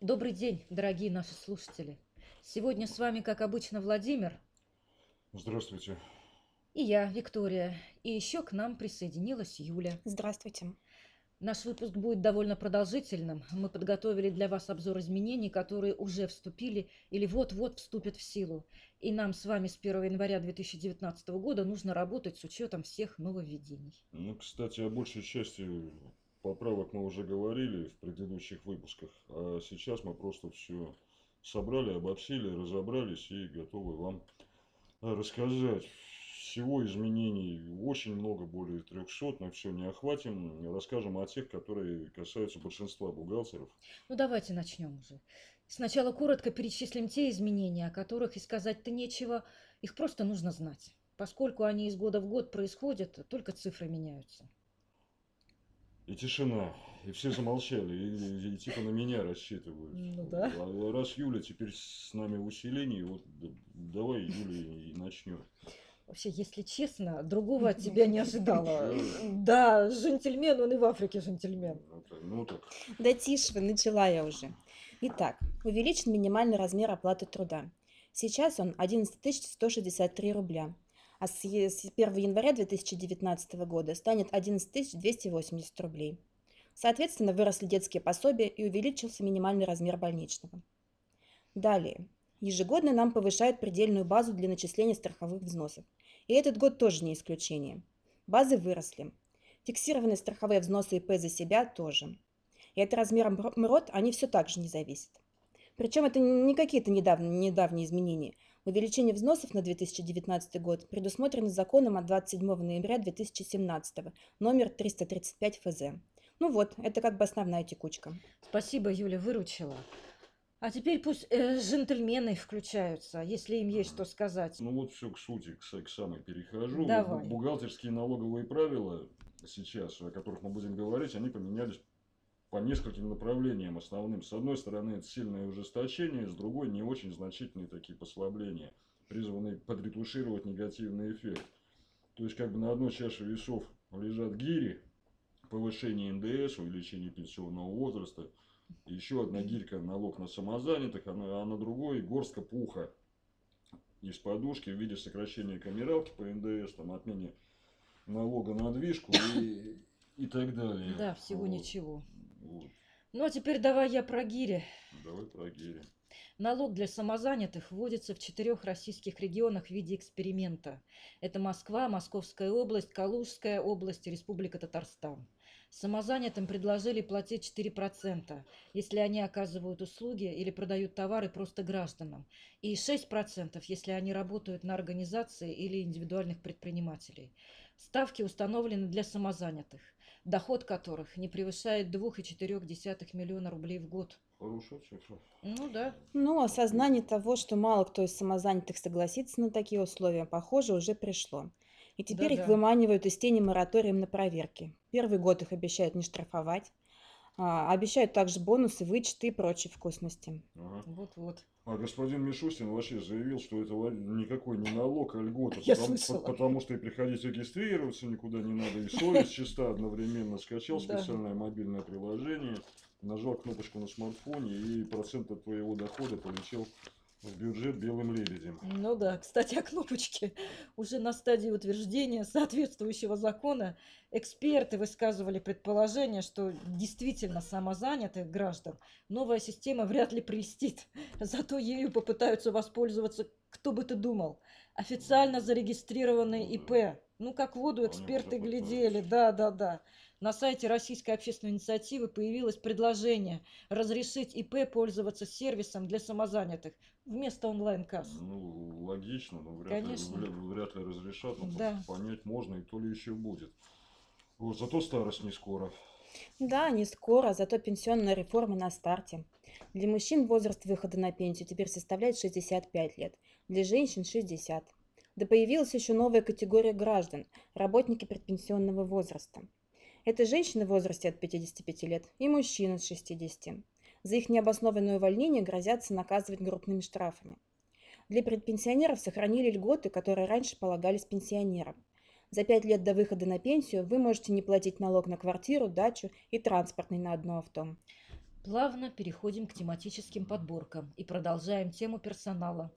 Добрый день, дорогие наши слушатели. Сегодня с вами, как обычно, Владимир Здравствуйте. и я, Виктория. И еще к нам присоединилась Юля. Здравствуйте. Наш выпуск будет довольно продолжительным. Мы подготовили для вас обзор изменений, которые уже вступили или вот-вот вступят в силу. И нам с вами с 1 января 2019 года нужно работать с учетом всех нововведений. Ну, кстати, о большей части поправок мы уже говорили в предыдущих выпусках, а сейчас мы просто все собрали, обобщили, разобрались и готовы вам рассказать. Всего изменений очень много, более 300, но все не охватим. Расскажем о тех, которые касаются большинства бухгалтеров. Ну давайте начнем уже. Сначала коротко перечислим те изменения, о которых и сказать-то нечего, их просто нужно знать. Поскольку они из года в год происходят, только цифры меняются. И тишина. И все замолчали, и, и типа на меня рассчитывают. Ну да. А раз Юля теперь с нами в усилении, вот давай, Юля, и начнем. Вообще, если честно, другого от тебя не ожидала. Да, джентльмен, он и в Африке джентльмен. Ну так, ну так. Да тише вы, начала я уже. Итак, увеличен минимальный размер оплаты труда. Сейчас он 11 163 рубля, а с е- с 1 января 2019 года станет 11 280 рублей. Соответственно, выросли детские пособия и увеличился минимальный размер больничного. Далее. Ежегодно нам повышают предельную базу для начисления страховых взносов. И этот год тоже не исключение. Базы выросли. Фиксированные страховые взносы ИП за себя тоже. И от размера МРО- МРОТ они все так же не зависят. Причем это не какие-то недавние, недавние изменения. Увеличение взносов на 2019 год предусмотрено законом от 27 ноября 2017, номер 335 ФЗ. Ну вот, это как бы основная текучка. Спасибо, Юля, выручила. А теперь пусть э, джентльмены включаются, если им есть что сказать. Ну вот все к сути, к, к самой перехожу. Вот Давай. бу- Бухгалтерские налоговые правила сейчас, о которых мы будем говорить, они поменялись по нескольким направлениям основным. С одной стороны, это сильное ужесточение, с другой не очень значительные такие послабления, призванные подретушировать негативный эффект. То есть, как бы на одной чаше весов лежат гири, повышение НДС, увеличение пенсионного возраста, еще одна гирька налог на самозанятых, а на, а на другой горстка пуха из подушки в виде сокращения камералки по НДС, там, отмене налога на движку и, и так далее. Да, всего Вот. ничего. Вот. Ну а теперь давай я про гири. Давай про гири. Налог для самозанятых вводится в четырех российских регионах в виде эксперимента. Это Москва, Московская область, Калужская область и Республика Татарстан. Самозанятым предложили платить 4%, если они оказывают услуги или продают товары просто гражданам, и 6%, если они работают на организации или индивидуальных предпринимателей. Ставки установлены для самозанятых, доход которых не превышает 2,4 миллиона рублей в год. Хорошая цифра. Ну да. Ну, осознание того, что мало кто из самозанятых согласится на такие условия, похоже, уже пришло. И теперь их Да-да. выманивают из тени мораторием на проверки. Первый год их обещают не штрафовать. А, обещают также бонусы, вычеты и прочие вкусности. Ага. Вот-вот. А господин Мишустин вообще заявил, что это никакой не налог, а льгота. Я потому, слышала. по- потому что и приходить регистрироваться никуда не надо, и совесть чиста одновременно. Скачал специальное мобильное приложение, нажал кнопочку на смартфоне, и процент от твоего дохода полетел бюджет белым лебедем. Ну да, кстати, о кнопочке. Уже на стадии утверждения соответствующего закона эксперты высказывали предположение, что действительно самозанятых граждан новая система вряд ли прельстит. Зато ею попытаются воспользоваться, кто бы ты думал, официально зарегистрированные ИП. Ну, как воду эксперты глядели, да, да, да. На сайте Российской общественной инициативы появилось предложение разрешить ИП пользоваться сервисом для самозанятых вместо онлайн-касс. Ну, логично, но вряд ли, вряд ли разрешат, но Да. понять можно, и то ли еще будет. Вот, зато старость не скоро. Да, не скоро, зато пенсионная реформа на старте. Для мужчин возраст выхода на пенсию теперь составляет 65 лет, для женщин 60. Да появилась еще новая категория граждан – работники предпенсионного возраста. Это женщины в возрасте от 55 лет и мужчины от 60. За их необоснованное увольнение грозятся наказывать крупными штрафами. Для предпенсионеров сохранили льготы, которые раньше полагались пенсионерам. За 5 лет до выхода на пенсию вы можете не платить налог на квартиру, дачу и транспортный на одно авто. Плавно переходим к тематическим подборкам и продолжаем тему персонала,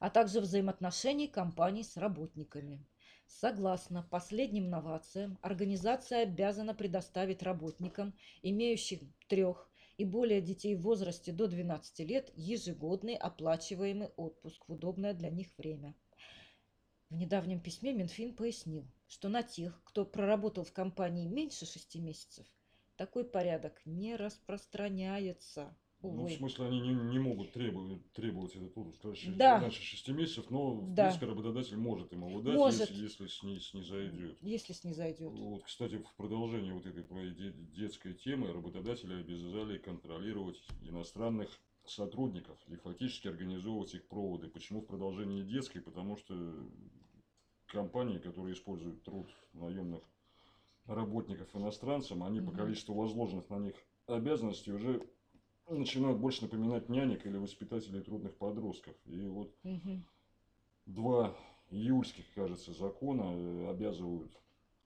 а также взаимоотношений компаний с работниками. Согласно последним новациям, организация обязана предоставить работникам, имеющим трех и более детей в возрасте до 12 лет, ежегодный оплачиваемый отпуск в удобное для них время. В недавнем письме Минфин пояснил, что на тех, кто проработал в компании меньше шести месяцев, такой порядок не распространяется. Ну, в Увы. смысле, они не, не могут требовать, требовать этот отпуск раньше, Да. раньше 6 месяцев, но, в Да. принципе, работодатель может ему его дать, Может. если, если с ней снизойдет. Если снизойдет. Вот, кстати, в продолжении вот этой твоей де- детской темы работодатели обязали контролировать иностранных сотрудников и фактически организовывать их проводы. Почему в продолжении детской? Потому что компании, которые используют труд наемных работников иностранцам, они по Мгм. количеству возложенных на них обязанностей уже начинают больше напоминать нянек или воспитателей трудных подростков. И вот Мгм. Два июльских, кажется, закона э, обязывают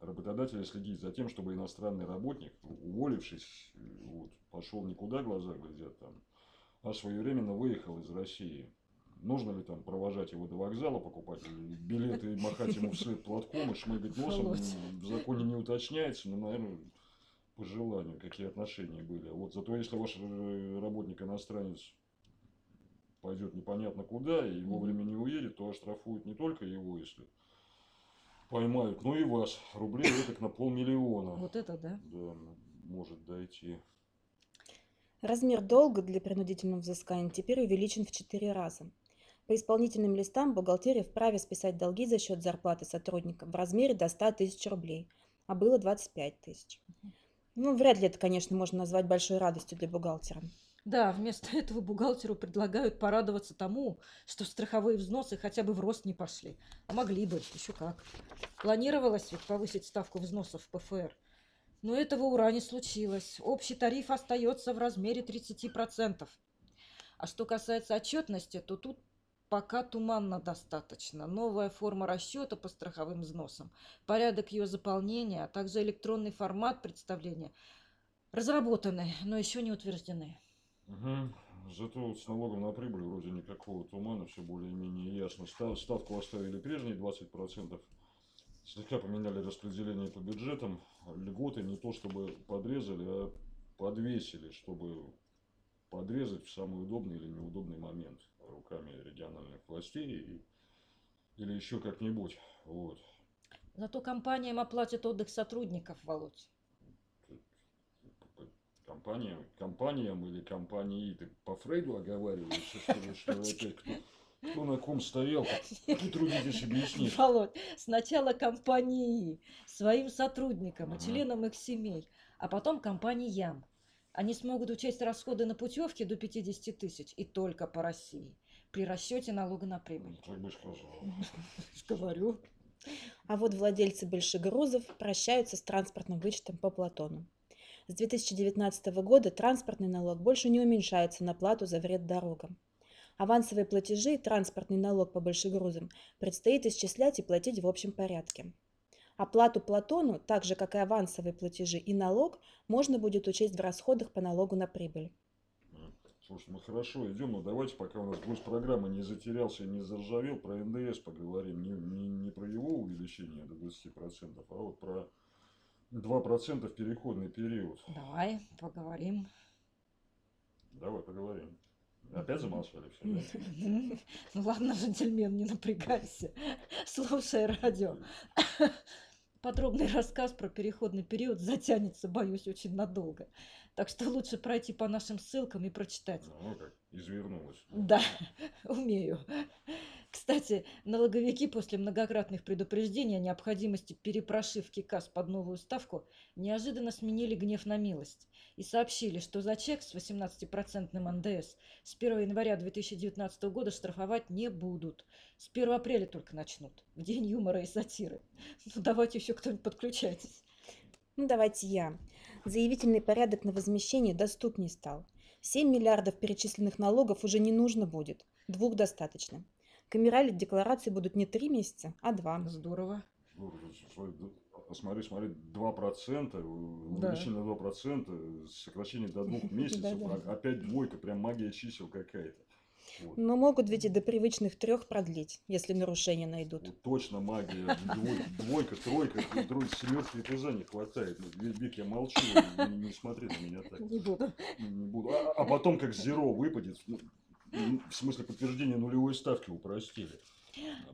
работодателя следить за тем, чтобы иностранный работник, уволившись, э, вот, пошел никуда, глаза глядят там, а своевременно выехал из России. Нужно ли там провожать его до вокзала, покупать билеты, и махать ему вслед платком и шмыгать носом, в законе не уточняется, но, наверное, по желанию, какие отношения были. Вот зато если ваш э, работник иностранец пойдет непонятно куда и вовремя не уедет, то оштрафуют не только его, если поймают, но и вас. Рублей это на полмиллиона. Вот это да. Да, может дойти. Размер долга для принудительного взыскания теперь увеличен в 4 раза. По исполнительным листам бухгалтерия вправе списать долги за счет зарплаты сотрудника в размере до 100 тысяч рублей, а было 25 тысяч. Ну, вряд ли это, конечно, можно назвать большой радостью для бухгалтера. Да, вместо этого бухгалтеру предлагают порадоваться тому, что страховые взносы хотя бы в рост не пошли. А могли бы, еще как. Планировалось ведь повысить ставку взносов в ПФР. Но этого ура не случилось. Общий тариф остается в размере 30%. А что касается отчетности, то тут пока туманно достаточно. Новая форма расчета по страховым взносам, порядок ее заполнения, а также электронный формат представления разработаны, но еще не утверждены. Мгм. Зато вот с налогом на прибыль вроде никакого тумана, все более-менее ясно. Став- Ставку оставили прежней 20%. Слегка поменяли распределение по бюджетам. Льготы не то чтобы подрезали, а подвесили, чтобы подрезать в самый удобный или неудобный момент руками региональных властей и- или еще как-нибудь. Вот. Зато компаниям оплатят отдых сотрудников, Володь. Компаниям, компаниям или компании, ты по Фрейду оговариваешься, что ли, что опять кто, кто на ком стоял, потрудитесь объяснить. Володь, сначала компании своим сотрудникам и членам их семей, а потом компаниям. Они смогут учесть расходы на путевки до 50 тысяч и только по России при расчете налога на прибыль. Так бы сказал. Говорю. А вот владельцы большегрузов прощаются с транспортным вычетом по Платону. С 2019 года транспортный налог больше не уменьшается на плату за вред дорогам. Авансовые платежи и транспортный налог по большегрузам предстоит исчислять и платить в общем порядке. Оплату Платону, так же как и авансовые платежи и налог, можно будет учесть в расходах по налогу на прибыль. Слушай, мы хорошо идем, но давайте, пока у нас груз программы не затерялся и не заржавел, про НДС поговорим. Не, не, не про его увеличение до 20%, а вот про 2% в переходный период. Давай поговорим. Давай поговорим. Опять замолчали все, да? Ну ладно, джентльмен, не напрягайся. Слушай радио. Подробный рассказ про переходный период затянется, боюсь, очень надолго. Так что лучше пройти по нашим ссылкам и прочитать. Ну, как, извернулась. Да, умею. Кстати, налоговики после многократных предупреждений о необходимости перепрошивки КАС под новую ставку неожиданно сменили гнев на милость и сообщили, что за чек с 18% НДС с 1 января 2019 года штрафовать не будут. С 1 апреля только начнут, в день юмора и сатиры. Ну давайте еще кто-нибудь подключайтесь. Ну, давайте я. Заявительный порядок на возмещение доступнее стал. 7 миллиардов перечисленных налогов уже не нужно будет. Двух достаточно. Камерали декларации будут не 3 месяца, а 2. Здорово. Посмотри, смотри, 2%, э, увеличение на 2%, сокращение до двух месяцев, а- опять двойка, прям магия чисел какая-то. Вот. Но могут ведь и до привычных трех продлить, если нарушения найдут. Вот точно магия. Двой- Двойка, тройка, тройка, семерки этажа не хватает. Век я молчу, не, не смотри на меня так. Не буду. Не буду. А, а потом как зеро выпадет, ну, в смысле подтверждение нулевой ставки упростили.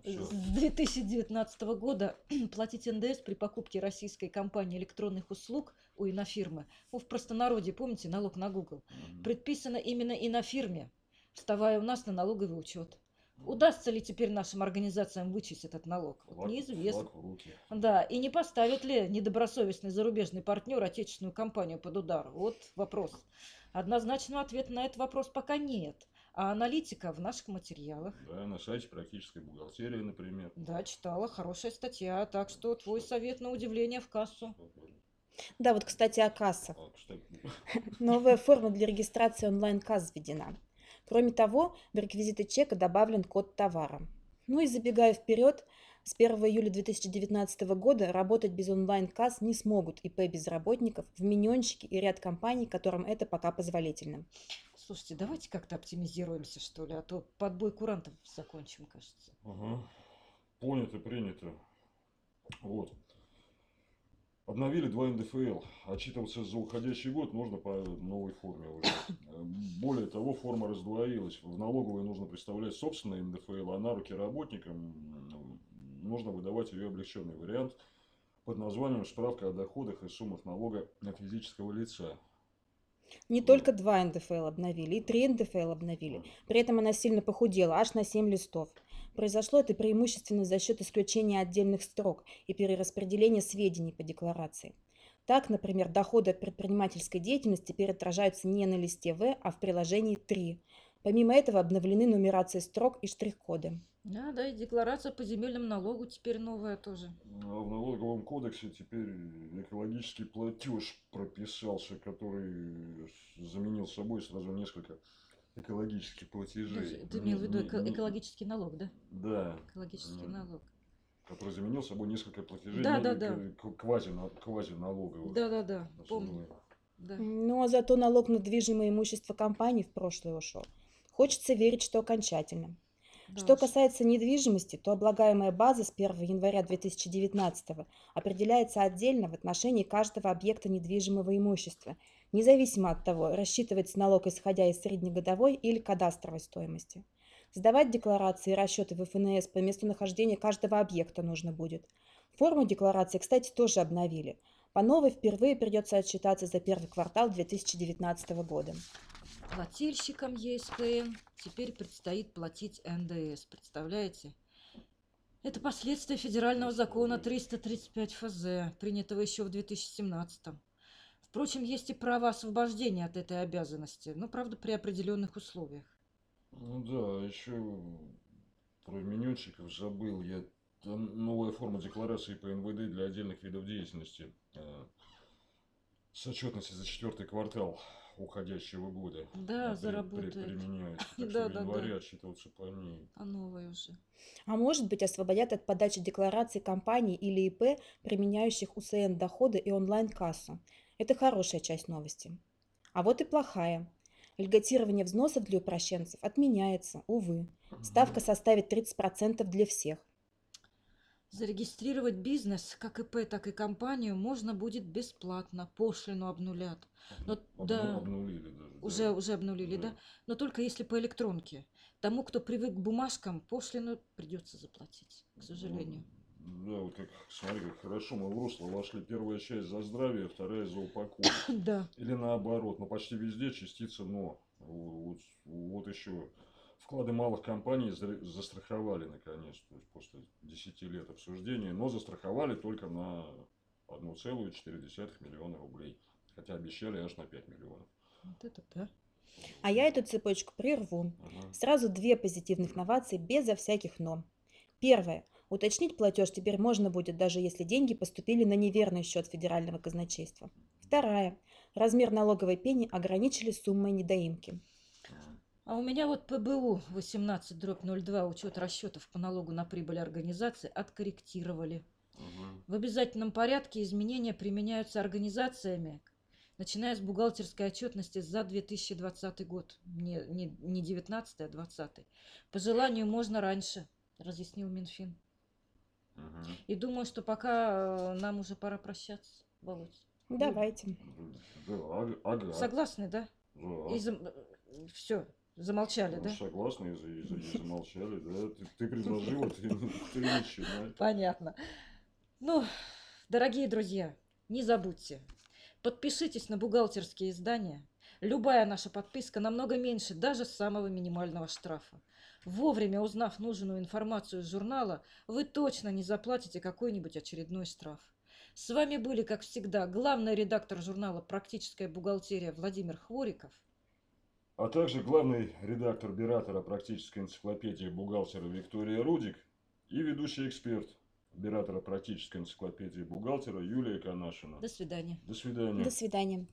Все. С 2019 года платить НДС при покупке российской компании электронных услуг у инофирмы, ну, в простонародье, помните, налог на Google, предписано именно инофирме, вставая у нас на налоговый учет. Удастся ли теперь нашим организациям вычесть этот налог? Вот неизвестно. Да, и не поставит ли недобросовестный зарубежный партнер отечественную компанию под удар? Вот вопрос. Однозначного ответа на этот вопрос пока нет. А аналитика в наших материалах. Да, на сайте практической бухгалтерии, например. Да, читала, хорошая статья, так что твой совет на удивление в кассу. Да, вот, кстати, о кассах. А, Новая форма для регистрации онлайн-касс введена. Кроме того, в реквизиты чека добавлен код товара. Ну и забегая вперед, с 1 июля 2019 года работать без онлайн-касс не смогут ИП безработников, вмененщики и ряд компаний, которым это пока позволительно. Слушайте, давайте как-то оптимизируемся, что ли, а то подбой курантов закончим, кажется. Ага. Понято, принято. Вот. Обновили два НДФЛ. Отчитываться за уходящий год нужно по новой форме уже. Э, Более того, форма раздвоилась. В налоговой нужно представлять собственный НДФЛ, а на руки работникам нужно выдавать ее облегченный вариант под названием «Справка о доходах и суммах налога на физического лица». Не только два НДФЛ обновили, и три НДФЛ обновили. При этом она сильно похудела, аж на 7 листов. Произошло это преимущественно за счет исключения отдельных строк и перераспределения сведений по декларации. Так, например, доходы от предпринимательской деятельности теперь отражаются не на листе В, а в приложении 3. Помимо этого обновлены нумерация строк и штрих-коды. Да, да, и декларация по земельному налогу теперь новая тоже. А в налоговом кодексе теперь экологический платеж прописался, который заменил собой сразу несколько экологических платежей. Ты имел в виду Не- эко- не- экологический налог, да? Да, Экологический Ну, налог. который заменил собой несколько платежей Да, ну, да, да. к- квази- квазиналоговых. Да, да, да, помню. Да. Ну а зато налог на движимое имущество компании в прошлое ушел. Хочется верить, что окончательно. Да Что касается недвижимости, то облагаемая база с 1 января 2019 определяется отдельно в отношении каждого объекта недвижимого имущества, независимо от того, рассчитывается налог исходя из среднегодовой или кадастровой стоимости. Сдавать декларации и расчеты в ФНС по месту нахождения каждого объекта нужно будет. Форму декларации, кстати, тоже обновили. По новой впервые придется отчитаться за первый квартал 2019 года. Плательщикам ЕСПН теперь предстоит платить НДС. Представляете? Это последствия федерального закона 335 ФЗ, принятого еще в 2017. Впрочем, есть и право освобождения от этой обязанности, но, правда, при определенных условиях. Ну да, еще про менюнчиков забыл. Я там новая форма декларации по НВД для отдельных видов деятельности. э, С отчетности за четвертый квартал уходящего года. Да, при- при- заработает. применяется. Так Да, что в да, да. январе отчитываться по ней. А новое уже. А может быть, освободят от подачи деклараций компаний или ИП, применяющих УСН доходы и онлайн-кассу. Это хорошая часть новости. А вот и плохая. Льготирование взносов для упрощенцев отменяется, увы. Ставка составит 30% для всех. Зарегистрировать бизнес, как ИП, так и компанию, можно будет бесплатно, пошлину обнулят. Но, Обну- да, Обнулили даже. да. уже, уже обнулили, да? Да. Но только если по электронке. Тому, кто привык к бумажкам, пошлину придется заплатить, к сожалению. Да, вот как, смотри, как хорошо мы в русло вошли. Первая часть за здравие, вторая за упокой. Да. Или наоборот, но почти везде частица «но». Вот, вот еще вклады малых компаний за- застраховали наконец, то есть после 10 лет обсуждения, но застраховали только на 1,4 миллиона рублей. Хотя обещали аж на 5 миллионов. Вот это да. А я эту цепочку прерву. Ага. Сразу две позитивных новации безо всяких «но». Первое. Уточнить платеж теперь можно будет, даже если деньги поступили на неверный счет федерального казначейства. Вторая. Размер налоговой пени ограничили суммой недоимки. А у меня вот ПБУ 18 дробь 02 учет расчетов по налогу на прибыль организации откорректировали. Мгм. В обязательном порядке изменения применяются организациями, начиная с бухгалтерской отчетности за 2020 год, не, не, не 19, а 20. По желанию можно раньше, разъяснил Минфин. И думаю, что пока э, нам уже пора прощаться, Володь. Давайте. Да, ага. ага. Согласны, да? Да. И все, замолчали, Ну, да? Согласны и, за- и за- и замолчали, да. Ты, ты предложила, ты, ты начинай. Понятно. Ну, дорогие друзья, не забудьте, подпишитесь на бухгалтерские издания. Любая наша подписка намного меньше даже самого минимального штрафа. Вовремя узнав нужную информацию из журнала, вы точно не заплатите какой-нибудь очередной штраф. С вами были, как всегда, главный редактор журнала «Практическая бухгалтерия» Владимир Хвориков. А также главный редактор Биратора практической энциклопедии бухгалтера Виктория Рудик и ведущий эксперт Биратора практической энциклопедии бухгалтера Юлия Канашина. До свидания. До свидания. До свидания.